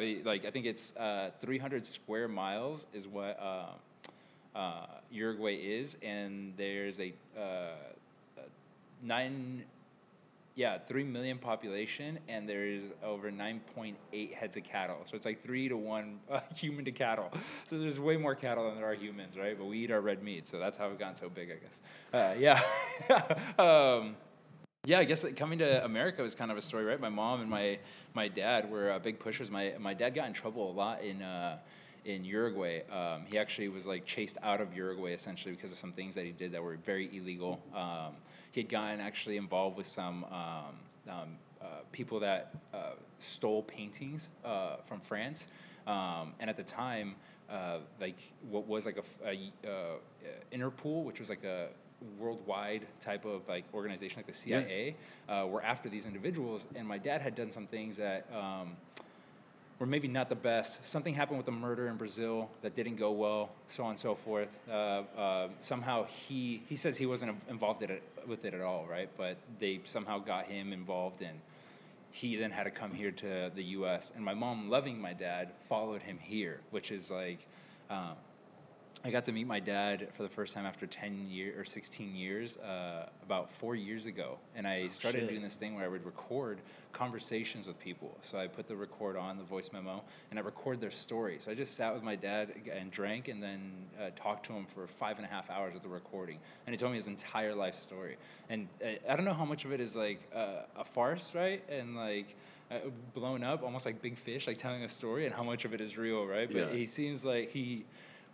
Like I think it's uh, 300 square miles is what uh, uh, Uruguay is, and there's a, uh, a nine, yeah, three million population, and there's over 9.8 heads of cattle. So it's like three to one uh, human to cattle. So there's way more cattle than there are humans, right? But we eat our red meat, so that's how we've gotten so big, I guess. Uh, yeah. um, yeah, I guess coming to America was kind of a story, right? My mom and my my dad were uh, big pushers. My my dad got in trouble a lot in uh, in Uruguay. Um, he actually was like chased out of Uruguay essentially because of some things that he did that were very illegal. Um, he had gotten actually involved with some um, um, uh, people that uh, stole paintings uh, from France, um, and at the time, uh, like what was like a, a Interpol, which was like a worldwide type of like organization like the CIA uh, were after these individuals, and my dad had done some things that um, were maybe not the best. Something happened with a murder in Brazil that didn't go well, so on and so forth. Uh, uh, somehow he he says he wasn't involved in it, with it at all, right? But they somehow got him involved and he then had to come here to the U.S. And my mom, loving my dad, followed him here, which is like. Um, I got to meet my dad for the first time after 10 years or 16 years, uh, about four years ago. And I started shit. doing this thing where I would record conversations with people. So I put the record on, the voice memo, and I record their story. So I just sat with my dad and drank and then uh, talked to him for five and a half hours with the recording. And he told me his entire life story. And I, I don't know how much of it is like uh, a farce, right? And like, uh, blown up, almost like Big Fish, like telling a story, and how much of it is real, right? But Yeah. he seems like he,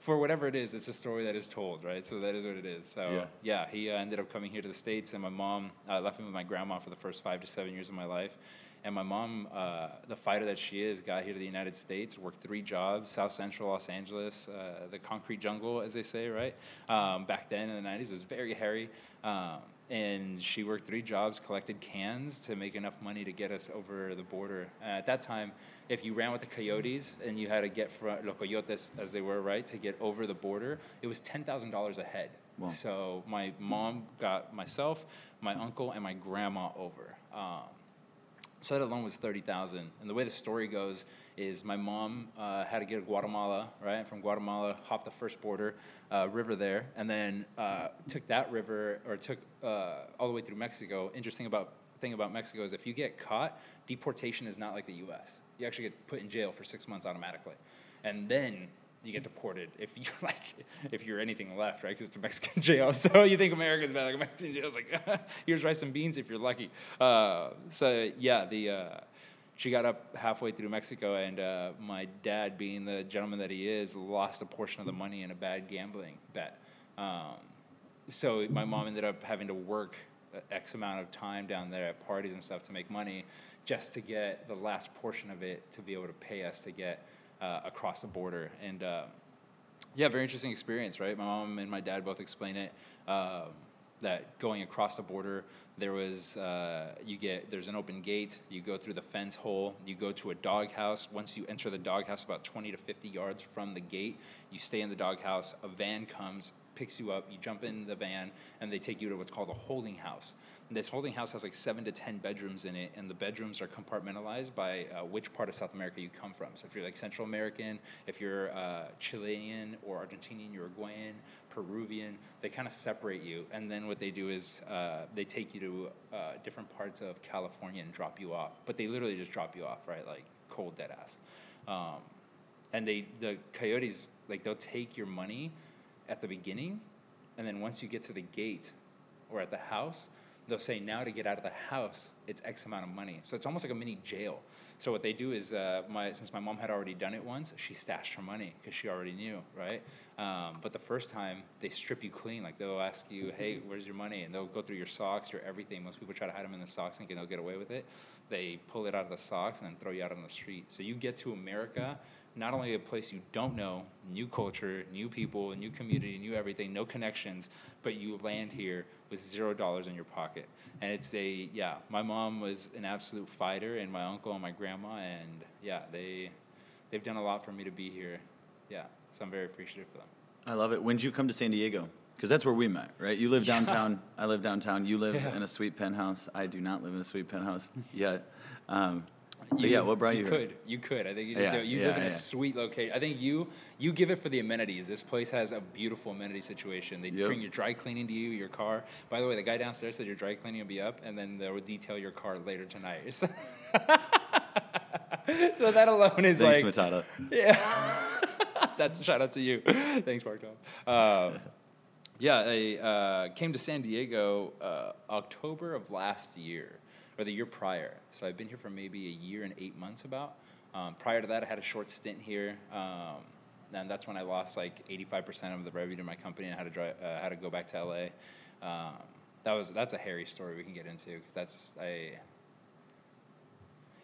for whatever it is, it's a story that is told, right? So that is what it is. So Yeah. yeah, he uh, ended up coming here to the states, and my mom uh, left me with my grandma for the first five to seven years of my life. And my mom, uh, the fighter that she is, got here to the United States, worked three jobs, South Central Los Angeles, uh, the concrete jungle, as they say, right? Um, back then in the 90s, it was very hairy. Um, and she worked three jobs, collected cans to make enough money to get us over the border. Uh, at that time, if you ran with the coyotes and you had to get from los coyotes, as they were, right, to get over the border, it was $10,000 a head. Wow. So my mom got myself, my uncle, and my grandma over. Um, so that alone was thirty thousand. And the way the story goes is my mom uh, had to get to Guatemala, right? From Guatemala, hopped the first border uh, river there, and then uh, took that river or took uh, all the way through Mexico. Interesting about thing about Mexico is if you get caught, deportation is not like the U.S. You actually get put in jail for six months automatically, and then you get deported if you're like if you're anything left, right? Because it's a Mexican jail. So you think America's bad, like a Mexican jail is like here's rice and beans if you're lucky. Uh, so yeah, the uh, she got up halfway through Mexico, and uh, my dad, being the gentleman that he is, lost a portion of the money in a bad gambling bet. Um, so my mom ended up having to work X amount of time down there at parties and stuff to make money, just to get the last portion of it to be able to pay us to get uh, across the border. And uh, yeah, very interesting experience, right? My mom and my dad both explain it. Um, that going across the border, there was uh, you get there's an open gate. You go through the fence hole. You go to a doghouse. Once you enter the doghouse, about 20 to 50 yards from the gate, you stay in the doghouse. A van comes, picks you up. You jump in the van, and they take you to what's called a holding house. This holding house has like seven to ten bedrooms in it, and the bedrooms are compartmentalized by uh, which part of South America you come from. So if you're like Central American, if you're uh, Chilean or Argentinian, Uruguayan, Peruvian, they kind of separate you. And then what they do is uh, they take you to uh, different parts of California and drop you off. But they literally just drop you off, right? Like cold dead ass. Um, and they the coyotes like they'll take your money at the beginning, and then once you get to the gate or at the house, they'll say now to get out of the house it's X amount of money. So it's almost like a mini jail. So what they do is, uh, my since my mom had already done it once, she stashed her money because she already knew, right? Um, but the first time they strip you clean, like they'll ask you, "Hey, where's your money?" and they'll go through your socks, your everything. Most people try to hide them in the socks thinking they'll get away with it. They pull it out of the socks and then throw you out on the street. So you get to America, not only a place you don't know, new culture, new people, new community, new everything, no connections, but you land here with zero dollars in your pocket. And it's a yeah. My mom was an absolute fighter, and my uncle and my grandma, and yeah, they they've done a lot for me to be here. Yeah, so I'm very appreciative for them. I love it. When did you come to San Diego? Because that's where we met, right? You live downtown. I live downtown. You live Yeah. in a sweet penthouse. I do not live in a sweet penthouse yet. Um, But yeah, what brought you You here? could, you could. I think you, Yeah, do. you yeah, live in a sweet location. I think you you give it for the amenities. This place has a beautiful amenity situation. They Yep. bring your dry cleaning to you, your car. By the way, the guy downstairs said your dry cleaning will be up, and then they'll detail your car later tonight. so that alone is Thanks, like Matata. yeah. That's a shout out to you. Thanks, Mark Tom. Um, yeah, I uh, came to San Diego uh, October of last year, or the year prior. So I've been here for maybe a year and eight months about. Um, prior to that, I had a short stint here, um, and that's when I lost like 85% of the revenue to my company and had to drive, uh, had to go back to LA. Um, that was that's a hairy story we can get into because that's I.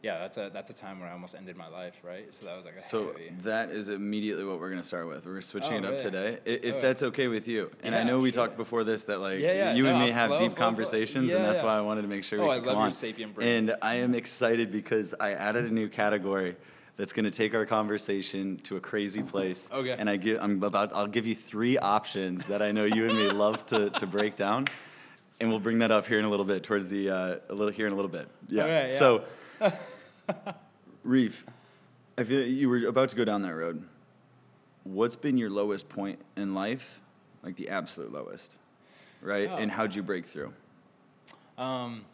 Yeah, that's a that's a time where I almost ended my life, right? So that was like a So heavy. that is immediately what we're going to start with. We're switching Oh, it up really? today, if Oh, that's okay with you. And I know we sure. talked before this that like Yeah, yeah, you and no, me have flow, deep flow, flow. conversations, and that's yeah. why I wanted to make sure Oh, we I could love come your sapient brain. And I am excited because I added a new category that's going to take our conversation to a crazy place. Okay. And I give I'm about I'll give you three options that I know you and me love to to break down. And we'll bring that up here in a little bit, towards the uh, a little here in a little bit. Yeah. Okay, yeah. So, Reef, I feel you were about to go down that road. What's been your lowest point in life, like the absolute lowest, right? Oh. And how'd you break through? Um,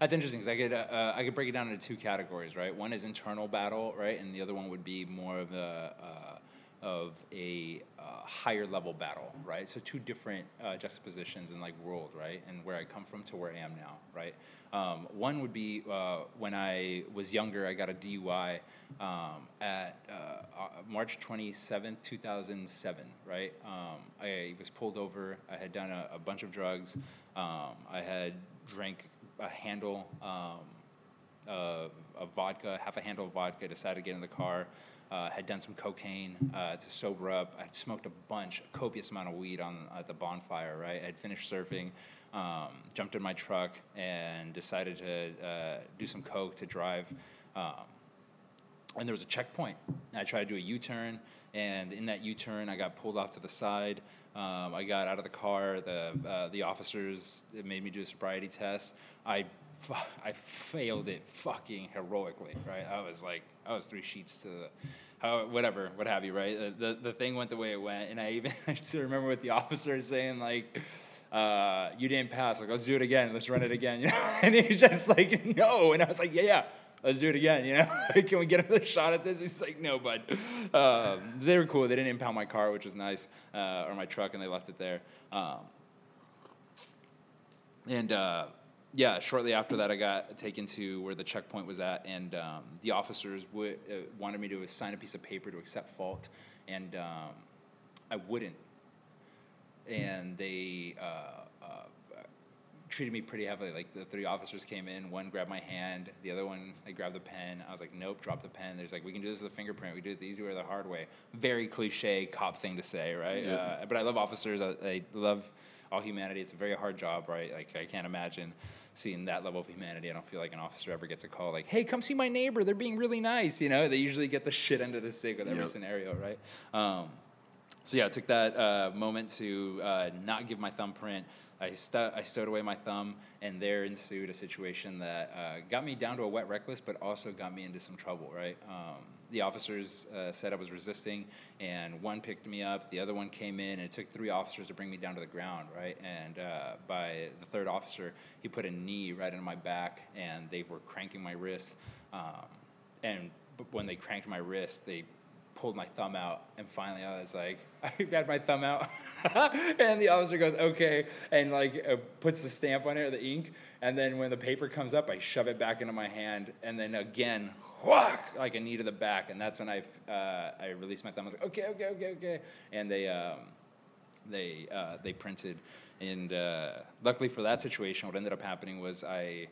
that's interesting because I could uh, uh, I could break it down into two categories, right? One is internal battle, right, and the other one would be more of a uh, of a uh, higher level battle, right? So two different uh, juxtapositions in like world, right, and where I come from to where I am now, right? Um, one would be uh, when I was younger, I got a DUI um, at uh, uh, March 27th, 2007, right? Um, I was pulled over. I had done a, a bunch of drugs. Um, I had drank a handle um, of vodka, half a handle of vodka, decided to get in the car. Uh, had done some cocaine uh, to sober up. I had smoked a bunch, a copious amount of weed on at the bonfire. Right, I'd finished surfing, um, jumped in my truck, and decided to uh, do some coke to drive. Um, and there was a checkpoint. I tried to do a U-turn, and in that U-turn, I got pulled off to the side. Um, I got out of the car. The uh, the officers made me do a sobriety test. I I failed it fucking heroically. Right? I was like I was three sheets to the. How, whatever, what have you, right? The, the the thing went the way it went, and I even I still remember what the officer saying, like, uh, "You didn't pass. Like, let's do it again. Let's run it again." You know? And he's just like, "No," and I was like, "Yeah, yeah." let's do it again. You know, can we get another shot at this? He's like, no, bud. Um, they were cool. They didn't impound my car, which was nice, uh, or my truck, and they left it there. Um, and uh, yeah, shortly after that, I got taken to where the checkpoint was at, and um, the officers would, uh, wanted me to sign a piece of paper to accept fault, and um, I wouldn't. And they uh, uh, treated me pretty heavily. Like the three officers came in, one grabbed my hand, the other one I grabbed the pen. I was like, nope, drop the pen. There's like, we can do this with a fingerprint. We do it the easy way or the hard way. Very cliche cop thing to say, right? Yeah. Uh, but I love officers. I, I love all humanity. It's a very hard job, right? Like I can't imagine seeing that level of humanity. I don't feel like an officer ever gets a call like, "Hey, come see my neighbor. They're being really nice." You know, they usually get the shit end of the stick with every Yep. scenario, right? Um, so yeah, I took that uh, moment to uh, not give my thumbprint. I, stu- I stowed away my thumb, and there ensued a situation that uh, got me down to a wet reckless, but also got me into some trouble. Right? Um, the officers uh, said I was resisting, and one picked me up. The other one came in, and it took three officers to bring me down to the ground. Right? And uh, by the third officer, he put a knee right into my back, and they were cranking my wrist. Um, and when they cranked my wrist, they pulled my thumb out, and finally I was like, I've had my thumb out, and the officer goes, okay, and like uh, puts the stamp on it, the ink, and then when the paper comes up, I shove it back into my hand, and then again, whack, like a knee to the back, and that's when I uh, I released my thumb. I was like, okay, okay, okay, okay, and they um, they uh, they printed, and uh, luckily for that situation, what ended up happening was I.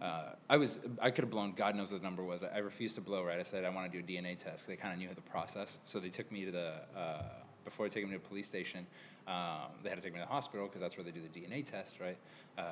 Uh, I was I could have blown God knows what the number was. I refused to blow right. I said I want to do a DNA test. They kind of knew the process, so they took me to the uh, before they took me to the police station. Um, they had to take me to the hospital because that's where they do the DNA test, right? Uh,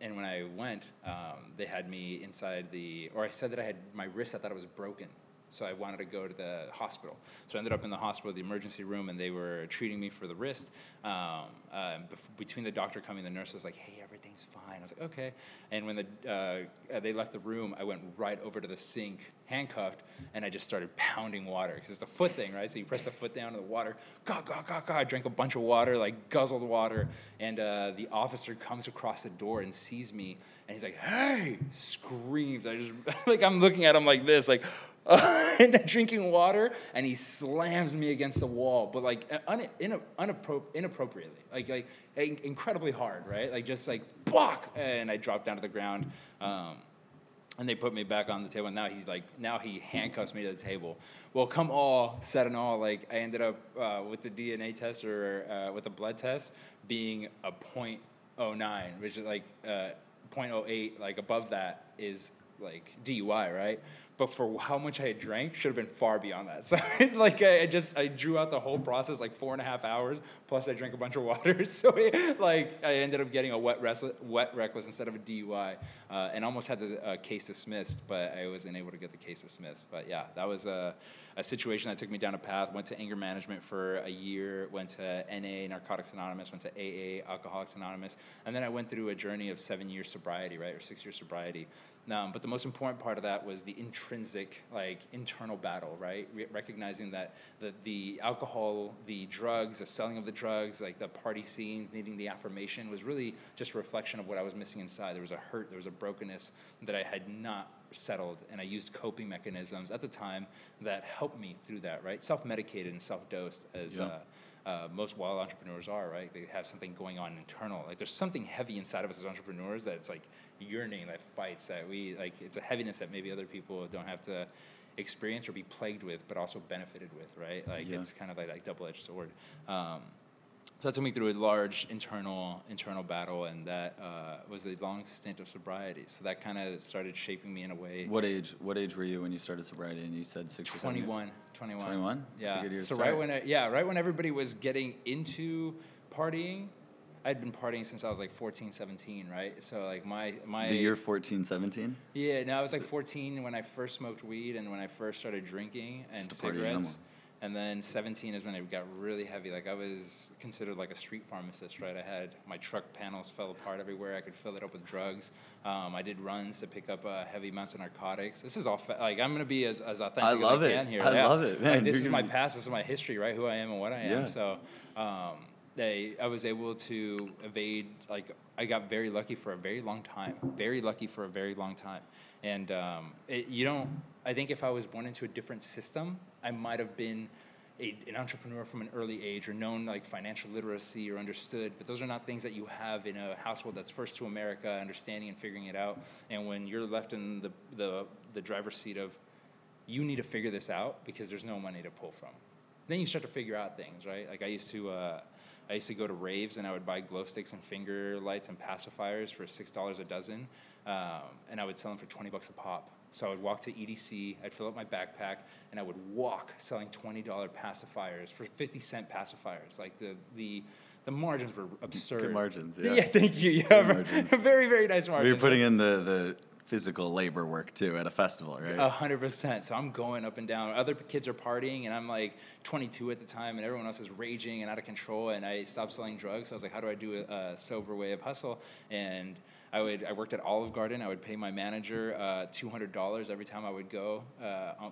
and when I went, um, they had me inside the, or I said that I had my wrist. I thought it was broken, So I wanted to go to the hospital. So I ended up in the hospital, the emergency room, and they were treating me for the wrist. Um, uh, between the doctor coming, the nurse was like, "Hey, everything's fine." I was like, "Okay." And when the uh, uh, they left the room, I went right over to the sink, handcuffed, and I just started pounding water because it's a foot thing, right? So you press the foot down to the water, ga ga ga ga. I drank a bunch of water, like guzzled water, and uh, the officer comes across the door and sees me, and he's like, "Hey!" Screams. I just like I'm looking at him like this, like. and drinking water, and he slams me against the wall, but like un, in, unappro- inappropriately, like like in- incredibly hard, right? Like just like block, and I dropped down to the ground. Um, and they put me back on the table. And now he's like, now he handcuffs me to the table. Well, come all said and all, like I ended up uh, with the DNA test or uh, with the blood test being a .09, which is like uh, .08, like above that is like DUI, right? But for how much I had drank, should have been far beyond that. So like I, I just I drew out the whole process like four and a half hours. Plus I drank a bunch of water. So it, like I ended up getting a wet restless, wet reckless instead of a DUI, uh, and almost had the uh, case dismissed. But I wasn't able to get the case dismissed. But yeah, that was a, a situation that took me down a path. Went to anger management for a year. Went to NA Narcotics Anonymous. Went to AA Alcoholics Anonymous, and then I went through a journey of seven years sobriety, right, or six years sobriety. Um, but the most important part of that was the intrinsic, like internal battle, right? Re- recognizing that the, the alcohol, the drugs, the selling of the drugs, like the party scenes, needing the affirmation, was really just a reflection of what I was missing inside. There was a hurt, there was a brokenness that I had not settled, and I used coping mechanisms at the time that helped me through that, right? Self-medicated and self-dosed, as. Yeah. Uh, uh, most wild entrepreneurs are, right? They have something going on internal. Like there's something heavy inside of us as entrepreneurs that's like yearning, that fights, that we like. It's a heaviness that maybe other people don't have to experience or be plagued with, but also benefited with, right? Like Yeah. it's kind of like like double-edged sword. Um, so that took me through a large internal internal battle, and that uh, was a long stint of sobriety. So that kind of started shaping me in a way. What age? What age were you when you started sobriety? And you said six or seven years? 21, 21. 21? That's a Yeah. so start. right when I, yeah, right when everybody was getting into partying, I'd been partying since I was like 14, 17, right? So like my my The year 14, 17? yeah, no, I was like 14 when I first smoked weed and when I first started drinking and Just a party animal. cigarettes. And then 17 is when it got really heavy. Like I was considered like a street pharmacist, right? I had my truck panels fell apart everywhere. I could fill it up with drugs. Um, I did runs to pick up uh, heavy amounts of narcotics. This is all fa- like I'm gonna be as, as authentic I love as I it. can here. I love it, man. Like, this You're is my be- past. This is my history, right? Who I am and what I am. Yeah. So. Um, they, I was able to evade. Like I got very lucky for a very long time. Very lucky for a very long time. And um, it, you don't. I think if I was born into a different system, I might have been a, an entrepreneur from an early age, or known like financial literacy, or understood. But those are not things that you have in a household that's first to America, understanding and figuring it out. And when you're left in the the, the driver's seat of you need to figure this out because there's no money to pull from. Then you start to figure out things, right? Like I used to, uh, I used to go to raves and I would buy glow sticks and finger lights and pacifiers for six dollars a dozen, um, and I would sell them for twenty bucks a pop. So I would walk to EDC, I'd fill up my backpack, and I would walk selling twenty dollar pacifiers for fifty cent pacifiers. Like the the the margins were absurd. Good margins, yeah. Yeah, thank you. Yeah, very very nice margins. You're putting in the, the physical labor work too at a festival, right? A hundred percent. So I'm going up and down. Other kids are partying, and I'm like 22 at the time, and everyone else is raging and out of control. And I stopped selling drugs. So I was like, how do I do a, a sober way of hustle? And I would I worked at Olive Garden. I would pay my manager uh, $200 every time I would go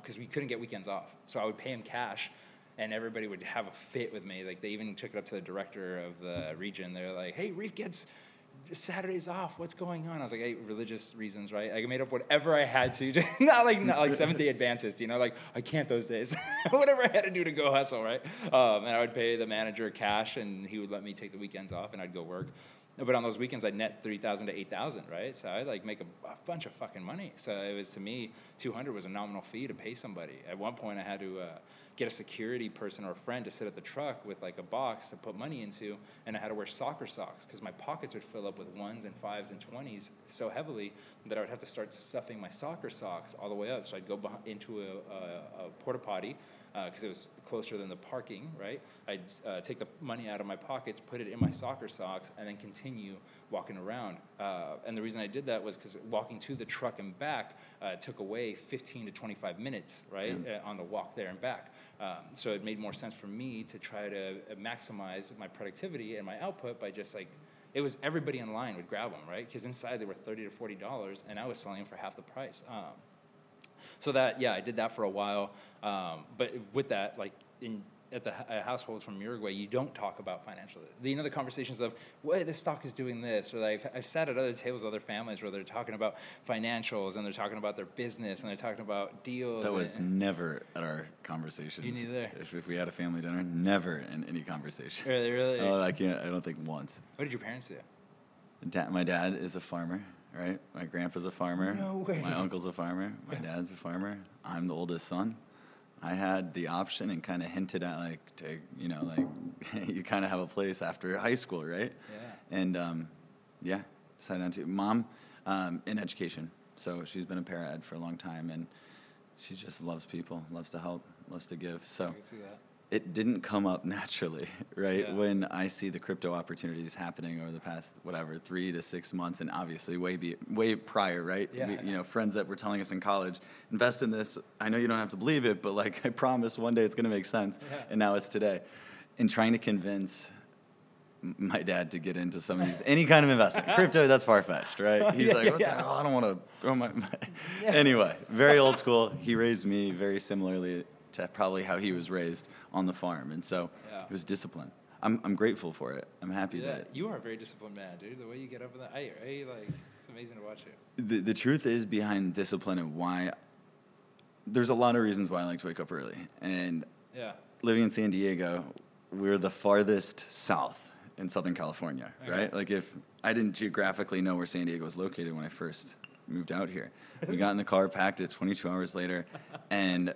because we couldn't get weekends off. So I would pay him cash. And everybody would have a fit with me. Like they even took it up to the director of the region. They're like, "Hey, Reef gets Saturday's off. What's going on? I was like, hey, religious reasons, right? I made up whatever I had to, not like not like Seventh Day Adventist, you know, like I can't those days. whatever I had to do to go hustle, right? Um, and I would pay the manager cash, and he would let me take the weekends off, and I'd go work. But on those weekends, I'd net three thousand to eight thousand, right? So I would like make a, a bunch of fucking money. So it was to me, two hundred was a nominal fee to pay somebody. At one point, I had to. Uh, get a security person or a friend to sit at the truck with like a box to put money into, and I had to wear soccer socks because my pockets would fill up with ones and fives and twenties so heavily that I would have to start stuffing my soccer socks all the way up. So I'd go beh- into a, a, a porta potty. because it was closer than the parking, right? I'd uh, take the money out of my pockets, put it in my soccer socks, and then continue walking around. Uh, and the reason I did that was because walking to the truck and back uh, took away 15 to 25 minutes, right, uh, on the walk there and back. Um, so it made more sense for me to try to uh, maximize my productivity and my output by just like it was everybody in line would grab them, right? Because inside they were thirty to forty dollars, and I was selling them for half the price. Um, so that yeah, I did that for a while. Um, but with that, like in at the h- uh, household from Uruguay, you don't talk about financial. The, you know the conversations of, "Well, this stock is doing this," or like I've sat at other tables with other families where they're talking about financials and they're talking about their business and they're talking about deals. That and- was never at our conversations. You neither? If, if we had a family dinner, never in any conversation. Really, really. Oh, I can't. I don't think once. what did your parents do? Da- my dad is a farmer, right? My grandpa's a farmer. No way. My uncle's a farmer. My dad's a farmer. I'm the oldest son. I had the option and kind of hinted at like, to, you know, like you kind of have a place after high school, right? Yeah. And um, yeah, decided on to. Mom, um, in education, so she's been a para ed for a long time, and she just loves people, loves to help, loves to give. So I could see that. it didn't come up naturally, right? Yeah. When I see the crypto opportunities happening over the past whatever three to six months, and obviously way be way prior, right? Yeah. We, you know, friends that were telling us in college, invest in this. I know you don't have to believe it, but like I promise, one day it's going to make sense. Yeah. And now it's today, and trying to convince my dad to get into some of these any kind of investment crypto that's far-fetched right he's Yeah, like what yeah. the hell i don't want to throw my, my anyway very old school he raised me very similarly to probably how he was raised on the farm and so Yeah. it was discipline I'm, I'm grateful for it i'm happy Yeah, that you are a very disciplined man, dude. The way you get up in that, I, I like, it's amazing to watch you. the, the truth is behind discipline and why there's a lot of reasons why i like to wake up early and Yeah. living in San Diego, we're the farthest south in Southern California, Okay. right? Like if I didn't geographically know where San Diego was located when I first moved out here, we got in the car, packed it 22 hours later, and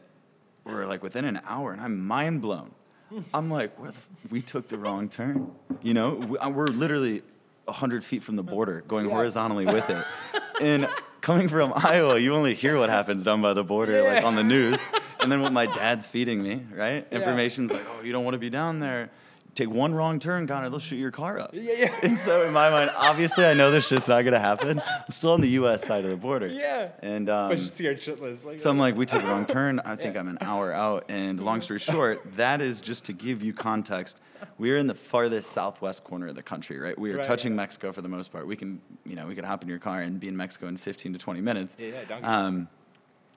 we're like within an hour, and I'm mind blown. I'm like, where the, we took the wrong turn. You know, we, uh, we're literally 100 feet from the border, going Yeah. horizontally with it. And coming from Iowa, you only hear what happens down by the border, like on the news. And then what my dad's feeding me, right? Yeah. Information's like, oh, you don't want to be down there. Take one wrong turn, Conor, they'll shoot your car up. Yeah, yeah. And so in my mind, obviously I know this shit's not gonna happen. I'm still on the US side of the border. Yeah. And um, but you're scared shitless. Like, so I'm like, we took a wrong turn. I think I'm an hour out. And long story short, that is just to give you context. We're in the farthest southwest corner of the country, right? We are Right, touching yeah. Mexico for the most part. We can, you know, we could hop in your car and be in Mexico in 15 to 20 minutes. Yeah, yeah. Um,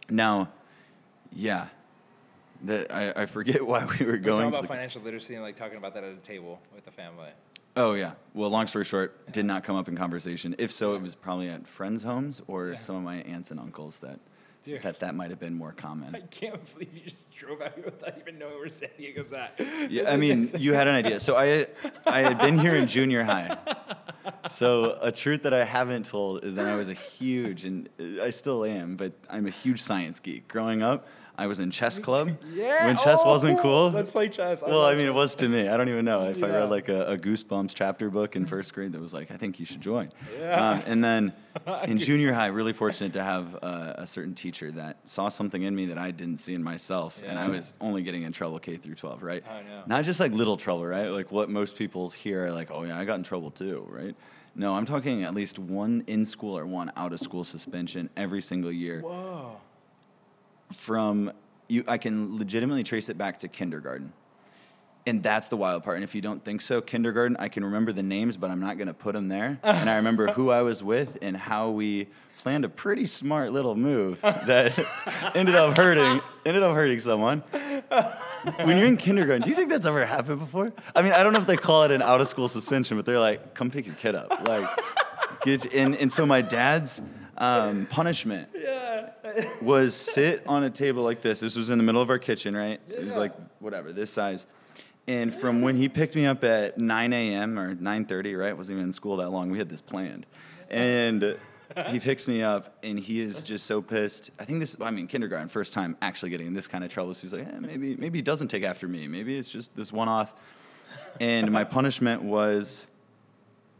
now, yeah, the, I, I forget why we were We're going. talking about the- financial literacy and like talking about that at a table with the family. Oh yeah. Well, long story short, did not come up in conversation. If so, it was probably at friends' homes or Yeah. some of my aunts and uncles that Dude. that that might have been more common. I can't believe you just drove out here without even knowing where San Diego's at. Yeah, I mean, you had an idea. So I, I had been here in junior high. So a truth that I haven't told is that I was a huge, and I still am, but I'm a huge science geek. Growing up, I was in chess club. Yeah. When chess oh, wasn't cool. Let's play chess. Well, I mean, it was to me. I don't even know if I read like a, a Goosebumps chapter book in first grade that was like, I think you should join. Yeah. Um, and then in junior high, really fortunate to have uh, a certain teacher that saw something in me that I didn't see in myself, and I was only getting in trouble K through 12, right? I know. Not just like little trouble, right? Like what most people hear, are like, oh yeah, I got in trouble too, right? No, I'm talking at least one in school or one out of school suspension every single year Whoa. From you I can legitimately trace it back to kindergarten. And that's the wild part. And if you don't think so, kindergarten, I can remember the names, but I'm not going to put them there. and I remember who I was with and how we planned a pretty smart little move that ended up hurting ended up hurting someone. when you're in kindergarten, do you think that's ever happened before? I mean, I don't know if they call it an out of school suspension, but they're like, come pick your kid up. Like, get, and, and so my dad's um, punishment was sit on a table like this. This was in the middle of our kitchen, right? It was like whatever this size. And from when he picked me up at 9 a.m. or 9:30, right? Wasn't even in school that long. We had this planned, and he picks me up, and he is just so pissed. I think this. I mean, kindergarten, first time actually getting in this kind of trouble. So he's like, eh, maybe maybe he doesn't take after me. Maybe it's just this one off. And my punishment was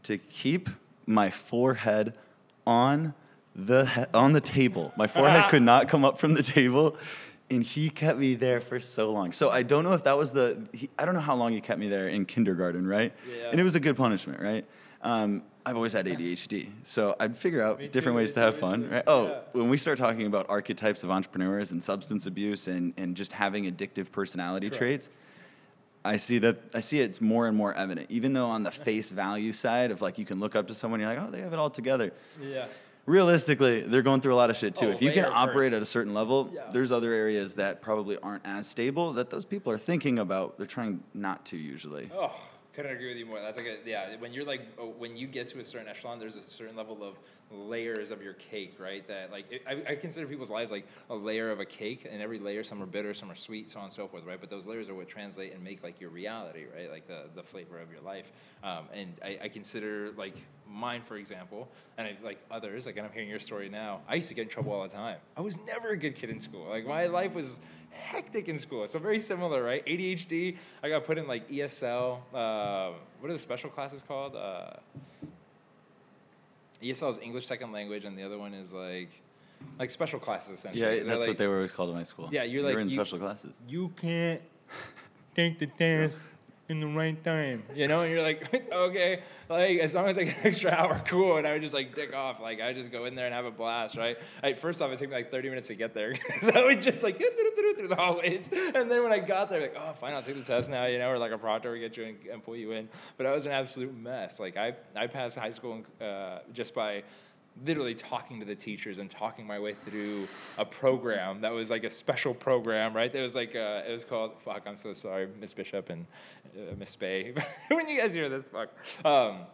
to keep my forehead on the he- on the table. My forehead could not come up from the table. and he kept me there for so long. So I don't know if that was the. He, I don't know how long he kept me there in kindergarten, right? Yeah. And it was a good punishment, right? Um, I've always had ADHD, so I'd figure out Me different ways me to have fun, too. right? Oh, Yeah. when we start talking about archetypes of entrepreneurs and substance abuse and, and just having addictive personality Correct. traits, I see that I see it's more and more evident. Even though on the face value side of like you can look up to someone, you're like, oh, they have it all together. Yeah. Realistically, they're going through a lot of shit too. Oh, if you can operate first. at a certain level, Yeah. there's other areas that probably aren't as stable that those people are thinking about. They're trying not to usually. Oh, couldn't agree with you more. That's like a yeah. When you're like oh, when you get to a certain echelon, there's a certain level of layers of your cake, right? That like it, I, I consider people's lives like a layer of a cake, and every layer, some are bitter, some are sweet, so on and so forth, right? But those layers are what translate and make like your reality, right? Like the the flavor of your life. Um, and I, I consider like mine, for example, and I, like others, like and I'm hearing your story now. I used to get in trouble all the time. I was never a good kid in school. Like my life was hectic in school. So very similar, right? ADHD. I got put in like ESL. Uh, what are the special classes called? Uh, ESL is English second language, and the other one is like like special classes essentially. Yeah, that's like, what they were always called in my school. Yeah, you're like You like- in you- special classes. You can't take the test in the right time. You know, and you're like, okay, like as long as I get an extra hour, cool. And I would just like dick off. Like I would just go in there and have a blast, right? Like, first off, it took me like 30 minutes to get there. so I would just like through the hallways. And then when I got there, like, oh, fine, I'll take the test now, you know, or like a proctor would get you and, and pull you in. But I was an absolute mess. Like I, I passed high school uh, just by literally talking to the teachers and talking my way through a program that was like a special program, right? That was like uh, it was called fuck. I'm so sorry, Miss Bishop and uh, Miss Spay. when you guys hear this, fuck. Um,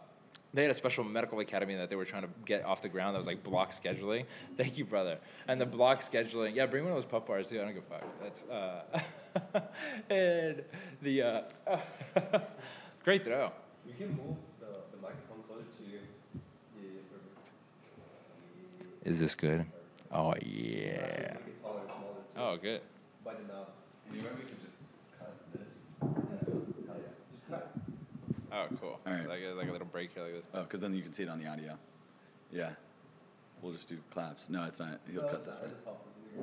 they had a special medical academy that they were trying to get off the ground that was like block scheduling. Thank you, brother. And the block scheduling, yeah, bring one of those puff bars too. I don't give a fuck. That's uh, and the uh, great throw. You can move the, the microphone closer to you. Yeah, yeah, perfect. Is this good? Oh Yeah. yeah. Make taller, Oh good. By the you remember we could just cut this. Hell yeah. Just cut. Oh cool. All right. Like a, like a little break here, like this. Oh, because then you can see it on the audio. Yeah. We'll just do claps. No, it's not. He'll No, cut it's this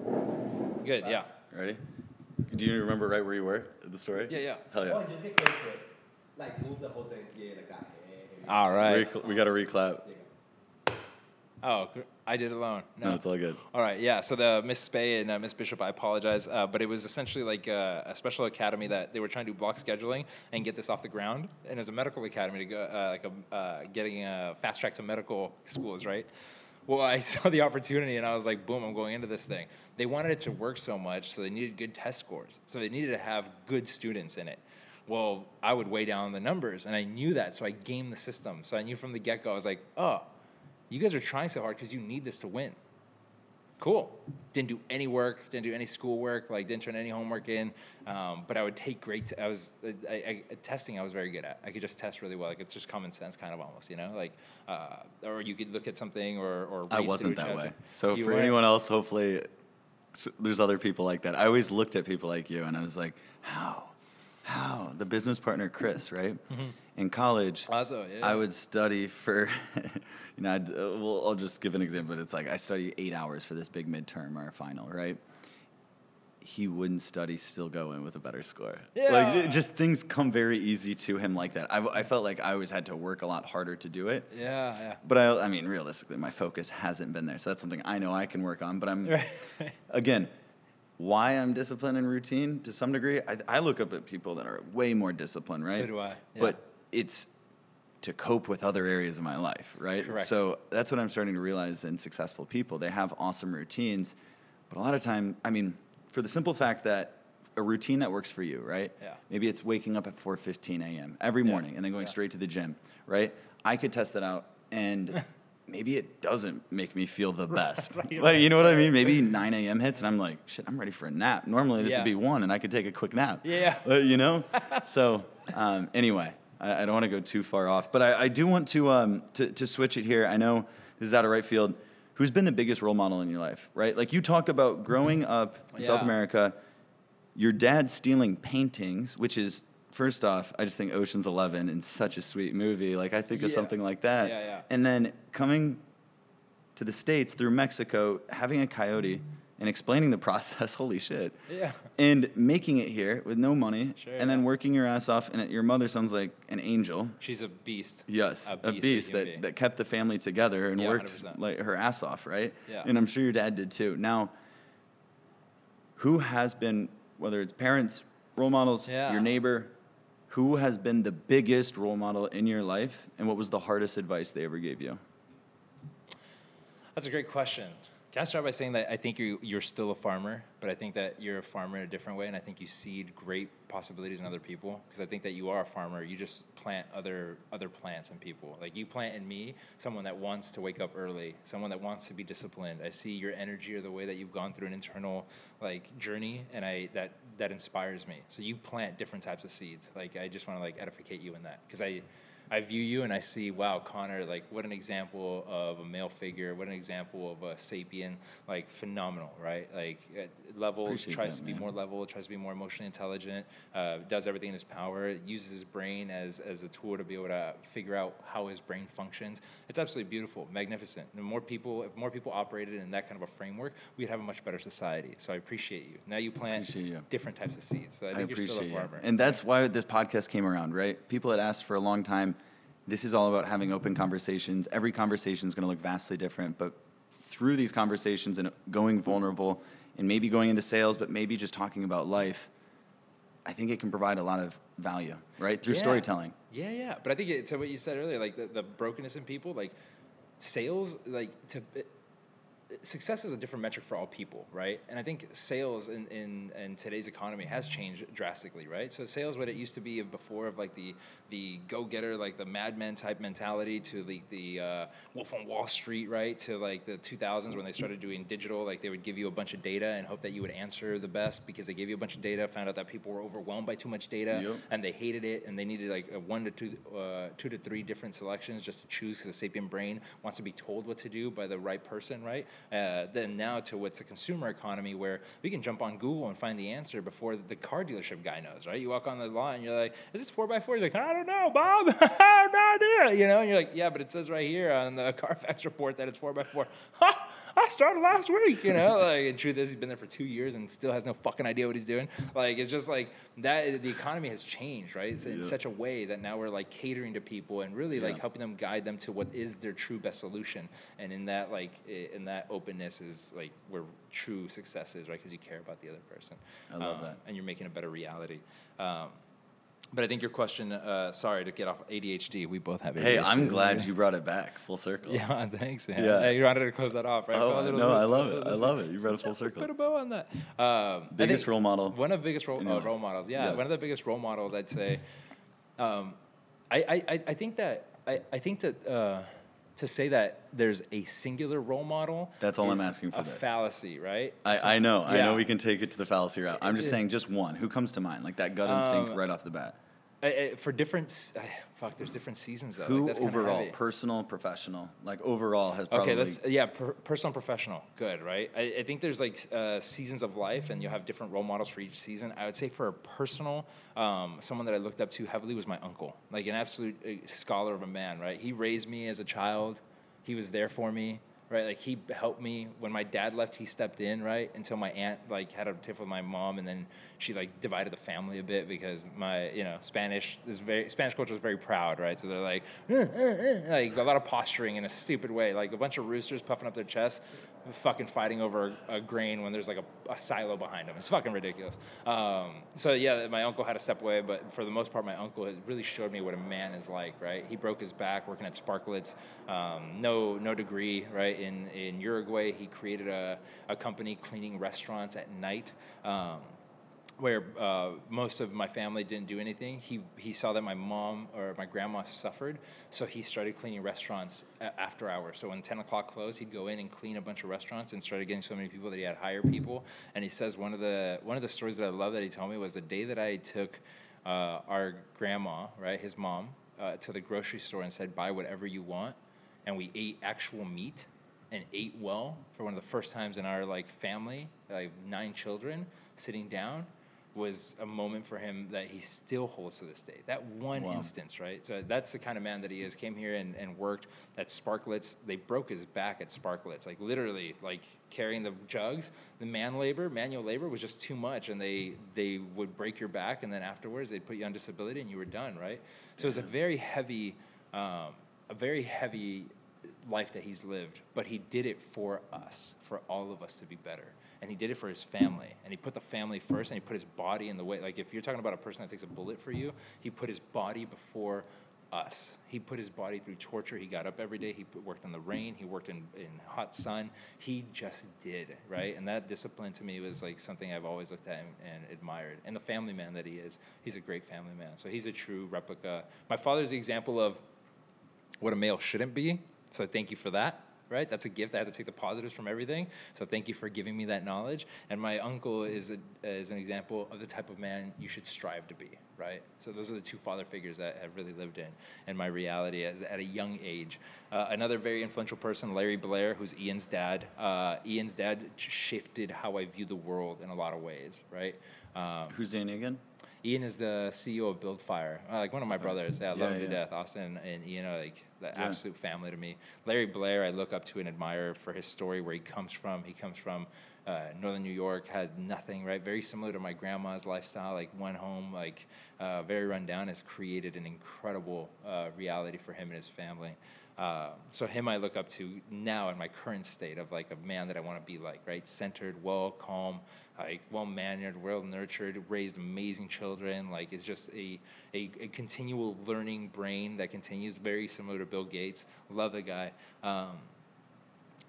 right. Good. Yeah. Ready? Do you remember right where you were in the story? Yeah, yeah. Hell yeah. Oh, just get close to it. Like move the whole thing. Yeah, like that. Yeah, yeah, yeah. All right. Recl- we got to reclap. There Oh, gr- I did it alone. No, it's all good. All right, yeah. So the Miss Spay and uh, Miss Bishop, I apologize, uh, but it was essentially like uh, a special academy that they were trying to do block scheduling and get this off the ground. And as a medical academy to go, uh, like a, uh, getting a fast track to medical schools, right? Well, I saw the opportunity and I was like, boom, I'm going into this thing. They wanted it to work so much, so they needed good test scores. So they needed to have good students in it. Well, I would weigh down the numbers, and I knew that, so I gamed the system. So I knew from the get go, I was like, oh, you guys are trying so hard because you need this to win. Cool. Didn't do any work, didn't do any schoolwork, like didn't turn any homework in. Um, but I would take great. T- I was I, I, testing. I was very good at. I could just test really well. Like it's just common sense, kind of almost, you know. Like, uh, or you could look at something, or or I wasn't that way. So You for weren't? anyone else, hopefully, there's other people like that. I always looked at people like you, and I was like, how, how? The business partner Chris, right? In college, Also, yeah. I would study for, you know, I'd, uh, well, I'll just give an example. It's like I study eight hours for this big midterm or final, right? He wouldn't study, still go in with a better score. Like, Yeah. it- just things come very easy to him like that. I, I felt like I always had to work a lot harder to do it. Yeah, yeah. But I, I mean, realistically, my focus hasn't been there. So that's something I know I can work on. But I'm, Right. again, why I'm disciplined and routine to some degree, I, I look up at people that are way more disciplined, right? So do I, yeah. But it's to cope with other areas of my life, right? Correct. So that's what I'm starting to realize in successful people. They have awesome routines, but a lot of time, I mean, for the simple fact that a routine that works for you, right? Yeah. Maybe it's waking up at 4:15 a.m. every Yeah. morning and then going Yeah. straight to the gym, right? I could test that out and maybe it doesn't make me feel the best. like, you know what I mean? Maybe 9 a.m. hits and I'm like, shit, I'm ready for a nap. Normally this Yeah. would be one and I could take a quick nap. Yeah. Uh, you know? so, um, anyway, I, I don't want to go too far off, but I, I do want to, um, to, to switch it here. I know this is out of right field. Who's been the biggest role model in your life, right? Like you talk about growing up in South America, your dad stealing paintings, which is first off, I just think Ocean's Eleven is such a sweet movie. Like I think of Yeah. something like that. Yeah, yeah. And then coming to the states through Mexico, having a coyote mm-hmm. and explaining the process. Holy shit. Yeah. And making it here with no money, Sure, and then yeah. working your ass off. And your mother sounds like an angel. She's a beast. Yes, A beast, beast, a human that, being. that kept the family together and Yeah, worked 100%. like her ass off, right? Yeah. And I'm sure your dad did too. Now, who has been, whether it's parents, role models, Yeah. your neighbor, who has been the biggest role model in your life, and what was the hardest advice they ever gave you? That's a great question. Can I start by saying that I think you, you're still a farmer, but I think that you're a farmer in a different way, and I think you seed great possibilities in other people. Because I think that you are a farmer. You just plant other other plants in people. Like you plant in me someone that wants to wake up early, someone that wants to be disciplined. I see your energy or the way that you've gone through an internal like journey, and I that that inspires me. So you plant different types of seeds. Like I just want to like edificate you in that because I. I view you and I see, wow, Conor, like what an example of a male figure, what an example of a sapien, like phenomenal, right? Like at level tries that, to be man. more level, tries to be more emotionally intelligent, uh, does everything in his power, uses his brain as, as a tool to be able to figure out how his brain functions. It's absolutely beautiful, magnificent. The more people, if more people operated in that kind of a framework, we'd have a much better society. So I appreciate you. Now you plant you. different types of seeds. So I I think you're still appreciate a you. And that's why this podcast came around, right? People had asked for a long time. This is all about having open conversations. Every conversation is going to look vastly different, but through these conversations and going vulnerable and maybe going into sales, but maybe just talking about life, I think it can provide a lot of value, right? Through Yeah. storytelling. Yeah, yeah. But I think it, to what you said earlier, like the, the brokenness in people, like sales, like to success is a different metric for all people, right? And I think sales in, in, in today's economy has changed drastically, right? So sales, what it used to be of before of like the the go getter, like the madman type mentality, to the the uh, Wolf on Wall Street, right? To like the 2000s when they started doing digital, like they would give you a bunch of data and hope that you would answer the best because they gave you a bunch of data, found out that people were overwhelmed by too much data Yep. and they hated it and they needed like a one to two uh, two to three different selections just to choose because the sapient brain wants to be told what to do by the right person right uh, then now to what's a consumer economy where we can jump on google and find the answer before the car dealership guy knows right? You walk on the lot and you're like is this 4x4 he's like i don't know bob. I have no idea. You know and you're like yeah but it says right here on the carfax report that it's 4x4 ha! I started last week, you know. Like, the truth is, he's been there for two years and still has no fucking idea what he's doing. Like, it's just like that. The economy has changed, right? It's in Yeah. such a way that now we're like catering to people and really like Yeah. helping them guide them to what is their true best solution. And in that, like, in that openness is like where true success is, right? Because you care about the other person. I love Um, that. and you're making a better reality. Um, but I think your question, uh, sorry to get off ADHD. We both have ADHD. Hey, I'm glad you brought it back full circle. Yeah, thanks, man. Yeah. Hey, you wanted to close that off, right? Oh, no, I love it. I love it. You brought it full circle. Put a bow on that. Um, Biggest role model One of the biggest role, uh, role models. Yeah, Yes. one of the biggest role models. I'd say. Um, I, I, I- I think that I, I think that uh, to say that there's a singular role model. That's all I'm asking for A this. fallacy, right? So- I, I know. I know we can take it to the fallacy route. I'm just saying just one. Who comes to mind? Like that gut instinct Um, right off the bat. I- I- for different. I- fuck, there's different seasons though. Like, Who that's overall, personal, professional, like overall has probably. Okay, that's yeah, per, personal, professional, good, right? I, I think there's like uh, seasons of life, and you'll have different role models for each season. I would say for a personal, um, someone that I looked up to heavily was my uncle, like an absolute uh, scholar of a man, right? He raised me as a child. He was there for me, right? Like he helped me when my dad left. He stepped in, right, until my aunt like had a tiff with my mom, and then she like divided the family a bit because my you know Spanish is very Spanish culture is very proud, right? So they're like "Eh, eh, eh," like a lot of posturing in a stupid way, like a bunch of roosters puffing up their chests, fucking fighting over a, a grain when there's like a, a silo behind them. It's fucking ridiculous. Um, so yeah, my uncle had to step away, but for the most part, my uncle has really showed me what a man is like, right? He broke his back working at Sparklets, um, no no degree, right? In in Uruguay, he created a, a company cleaning restaurants at night. Um, where uh, most of my family didn't do anything, he, he saw that my mom or my grandma suffered, so he started cleaning restaurants a- after hours. So when 10 o'clock closed, he'd go in and clean a bunch of restaurants and started getting so many people that he had hire people. And he says one of the one of the stories that I love that he told me was the day that I took uh, our grandma, right, his mom, uh, to the grocery store and said, "Buy whatever you want," and we ate actual meat and ate well for one of the first times in our like family, like nine children, sitting down was a moment for him that he still holds to this day. That one Wow. instance, right? So that's the kind of man that he is. Came here and, and worked at Sparklets. They broke his back at Sparklets, like literally, like carrying the jugs. The man labor, manual labor, was just too much, and they they would break your back, and then afterwards they'd put you on disability, and you were done, right? So it was a very heavy, um, a very heavy life that he's lived, but he did it for us, for all of us to be better. And he did it for his family. And he put the family first and he put his body in the way. Like if you're talking about a person that takes a bullet for you, he put his body before us. He put his body through torture. He got up every day. He put, worked in the rain. He worked in, in hot sun. He just did, right? And that discipline to me was like something I've always looked at and, and admired. And the family man that he is, he's a great family man. So he's a true replica. My father's the example of what a male shouldn't be. So thank you for that. Right, that's a gift. I have to take the positives from everything. So thank you for giving me that knowledge. And my uncle is a, is an example of the type of man you should strive to be. Right. So those are the two father figures that have really lived in in my reality as, at a young age. Uh, another very influential person, Larry Blair, who's Ian's dad. Uh, Ian's dad shifted how I view the world in a lot of ways. Right. Um, Who's Danny again? Ian is the CEO of Buildfire, uh, like one of my brothers. Yeah, I love Yeah, him to death. Austin and Ian are like the Yeah. absolute family to me. Larry Blair, I look up to and admire for his story, where he comes from. He comes from uh, northern New York, had nothing, right? Very similar to my grandma's lifestyle, like one home, like uh, very rundown, has created an incredible uh, reality for him and his family. Uh, so him I look up to now in my current state of like a man that I want to be like, right? Centered, well, calm, like well mannered, well nurtured, raised amazing children. Like it's just a, a a continual learning brain that continues. Very similar to Bill Gates. Love the guy. Um,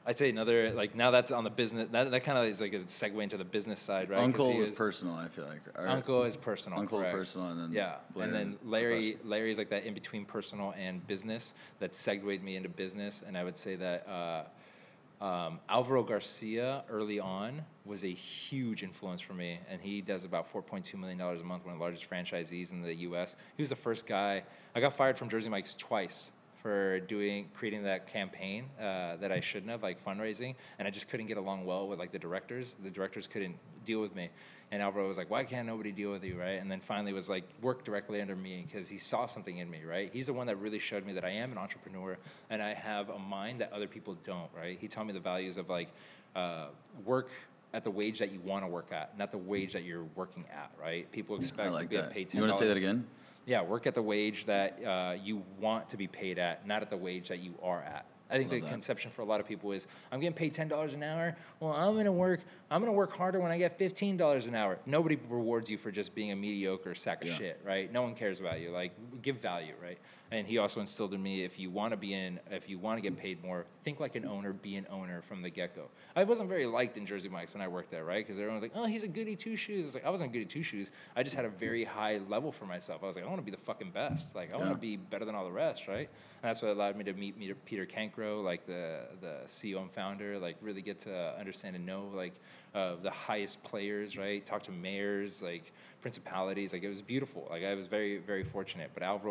I'd say another like now that's on the business. That, that kind of is like a segue into the business side, right? Uncle he was personal. I feel like. Or- Uncle is personal. Uncle correct. personal, and then yeah, Blair and then professional. Larry Larry's like that in between personal and business that segued me into business, and I would say that uh, um, Alvaro Garcia early on was a huge influence for me, and he does about 4.2 million dollars a month, one of the largest franchisees in the U.S. He was the first guy. I got fired from Jersey Mike's twice for doing creating that campaign uh, that I shouldn't have, like fundraising, and I just couldn't get along well with like the directors. The directors couldn't deal with me, and Alvaro was like, "Why can't nobody deal with you?" Right? And then finally was like, work directly under me because he saw something in me. Right? He's the one that really showed me that I am an entrepreneur and I have a mind that other people don't. Right? He taught me the values of like uh, work at the wage that you want to work at, not the wage that you're working at. Right? People expect like to be that. paid. $10. You want to say that again? Yeah, work at the wage that uh, you want to be paid at, not at the wage that you are at. I think Love the that. conception for a lot of people is, I'm getting paid ten dollars an hour. Well, I'm gonna work. I'm gonna work harder when I get fifteen dollars an hour. Nobody rewards you for just being a mediocre sack of Yeah. shit, right? No one cares about you. Like, give value, right? And he also instilled in me, if you want to be in, if you want to get paid more, think like an owner, be an owner from the get go. I wasn't very liked in Jersey Mike's when I worked there, right? Because everyone was like, oh, he's a goody two shoes. It's like I wasn't a goody two shoes. I just had a very high level for myself. I was like, I want to be the fucking best. Like, I want to be better than all the rest, right? And that's what allowed me to meet Peter, Peter Cancro, like the the CEO and founder, like really get to understand and know like uh, the highest players, right? Talk to mayors, like principalities. Like it was beautiful. Like I was very very fortunate. But Alvaro